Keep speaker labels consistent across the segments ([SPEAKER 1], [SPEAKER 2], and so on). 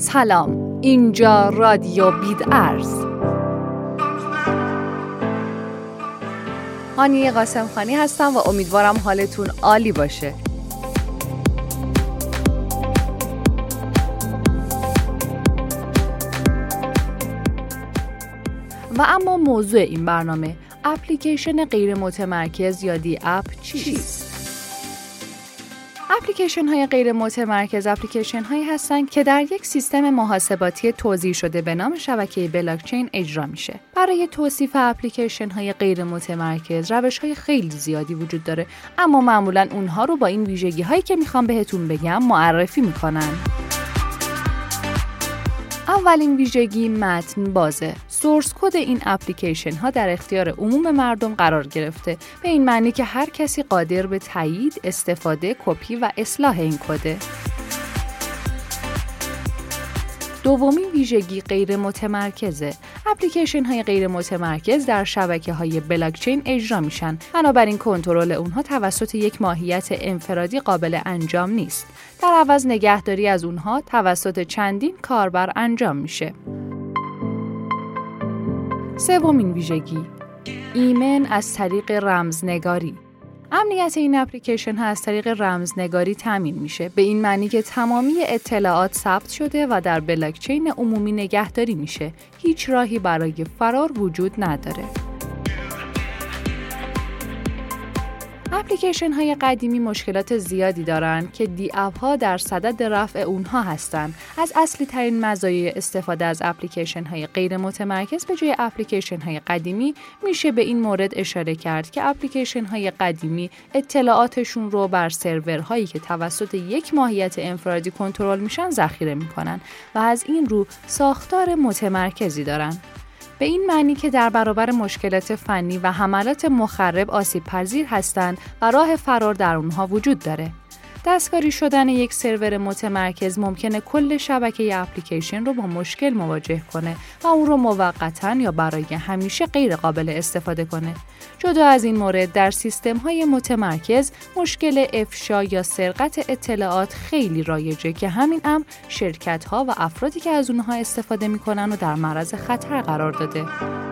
[SPEAKER 1] سلام. اینجا رادیو بید ارز هانی قاسم خانی هستم و امیدوارم حالتون عالی باشه. و اما موضوع این برنامه اپلیکیشن غیر متمرکز یا دی اپ چیست؟ اپلیکیشن های غیر متمرکز اپلیکیشن هایی هستند که در یک سیستم محاسباتی توضیح شده به نام شبکه بلاکچین اجرا میشه. برای توصیف اپلیکیشن های غیر متمرکز روش های خیلی زیادی وجود داره اما معمولا اونها رو با این ویژگی هایی که می‌خوام بهتون بگم معرفی می‌کنن. اولین ویژگی متن بازه سورس کد این اپلیکیشن ها در اختیار عموم مردم قرار گرفته به این معنی که هر کسی قادر به تایید، استفاده، کپی و اصلاح این کده. دومین ویژگی غیر متمرکزه. اپلیکیشن های غیر متمرکز در شبکه های بلاکچین اجرا میشن. بنابراین کنترل اونها توسط یک ماهیت انفرادی قابل انجام نیست. در عوض نگهداری از اونها توسط چندین کاربر انجام میشه. سومین ویژگی ایمن از طریق رمزنگاری امنیت این اپلیکیشن ها از طریق رمزنگاری تامین میشه. به این معنی که تمامی اطلاعات ثبت شده و در بلاکچین عمومی نگهداری میشه. هیچ راهی برای فرار وجود نداره. اپلیکیشن های قدیمی مشکلات زیادی دارند که دی اپ ها در صدد رفع اونها هستند. از اصلی ترین مزایای استفاده از اپلیکیشن های غیر متمرکز به جای اپلیکیشن های قدیمی میشه به این مورد اشاره کرد که اپلیکیشن های قدیمی اطلاعاتشون رو بر سرورهایی که توسط یک ماهیت انفرادی کنترل میشن ذخیره می‌کنن و از این رو ساختار متمرکزی دارن. به این معنی که در برابر مشکلات فنی و حملات مخرب آسیب پذیر هستند و راه فرار در اونها وجود داره. دستکاری شدن یک سرور متمرکز ممکنه کل شبکه اپلیکیشن رو با مشکل مواجه کنه و اون رو موقتا یا برای همیشه غیر قابل استفاده کنه. جدا از این مورد در سیستم های متمرکز مشکل افشا یا سرقت اطلاعات خیلی رایجه که همین امر شرکت ها و افرادی که از اونها استفاده می‌کنن و در معرض خطر قرار داده.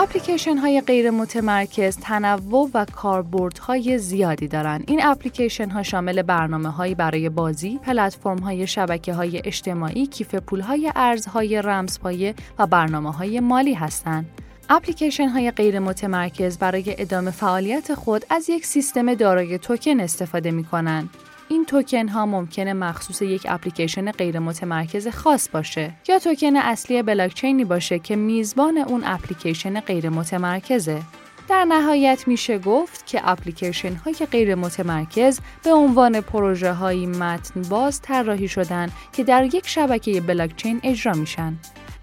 [SPEAKER 1] اپلیکیشن های غیر متمرکز تنوع و کاربردهای زیادی دارند. این اپلیکیشن ها شامل برنامه هایی برای بازی، پلتفرم های شبکه های اجتماعی، کیف پول های ارزهای رمزپایه و برنامه های مالی هستند. اپلیکیشن های غیر متمرکز برای ادامه فعالیت خود از یک سیستم دارای توکن استفاده می کنند. این توکن ها ممکنه مخصوص یک اپلیکیشن غیر متمرکز خاص باشه یا توکن اصلی بلاکچینی باشه که میزبان اون اپلیکیشن غیر متمرکزه. در نهایت میشه گفت که اپلیکیشن های غیر متمرکز به عنوان پروژه های متن باز طراحی شدن که در یک شبکه بلاکچین اجرا میشن.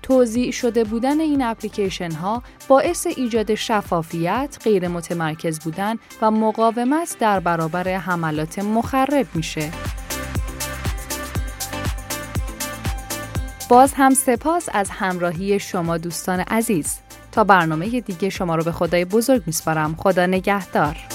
[SPEAKER 1] توضیح شده بودن این اپلیکیشن ها باعث ایجاد شفافیت، غیر متمرکز بودن و مقاومت در برابر حملات مخرب میشه. باز هم سپاس از همراهی شما دوستان عزیز. تا برنامه دیگه شما رو به خدای بزرگ میسپارم. خدا نگهدار.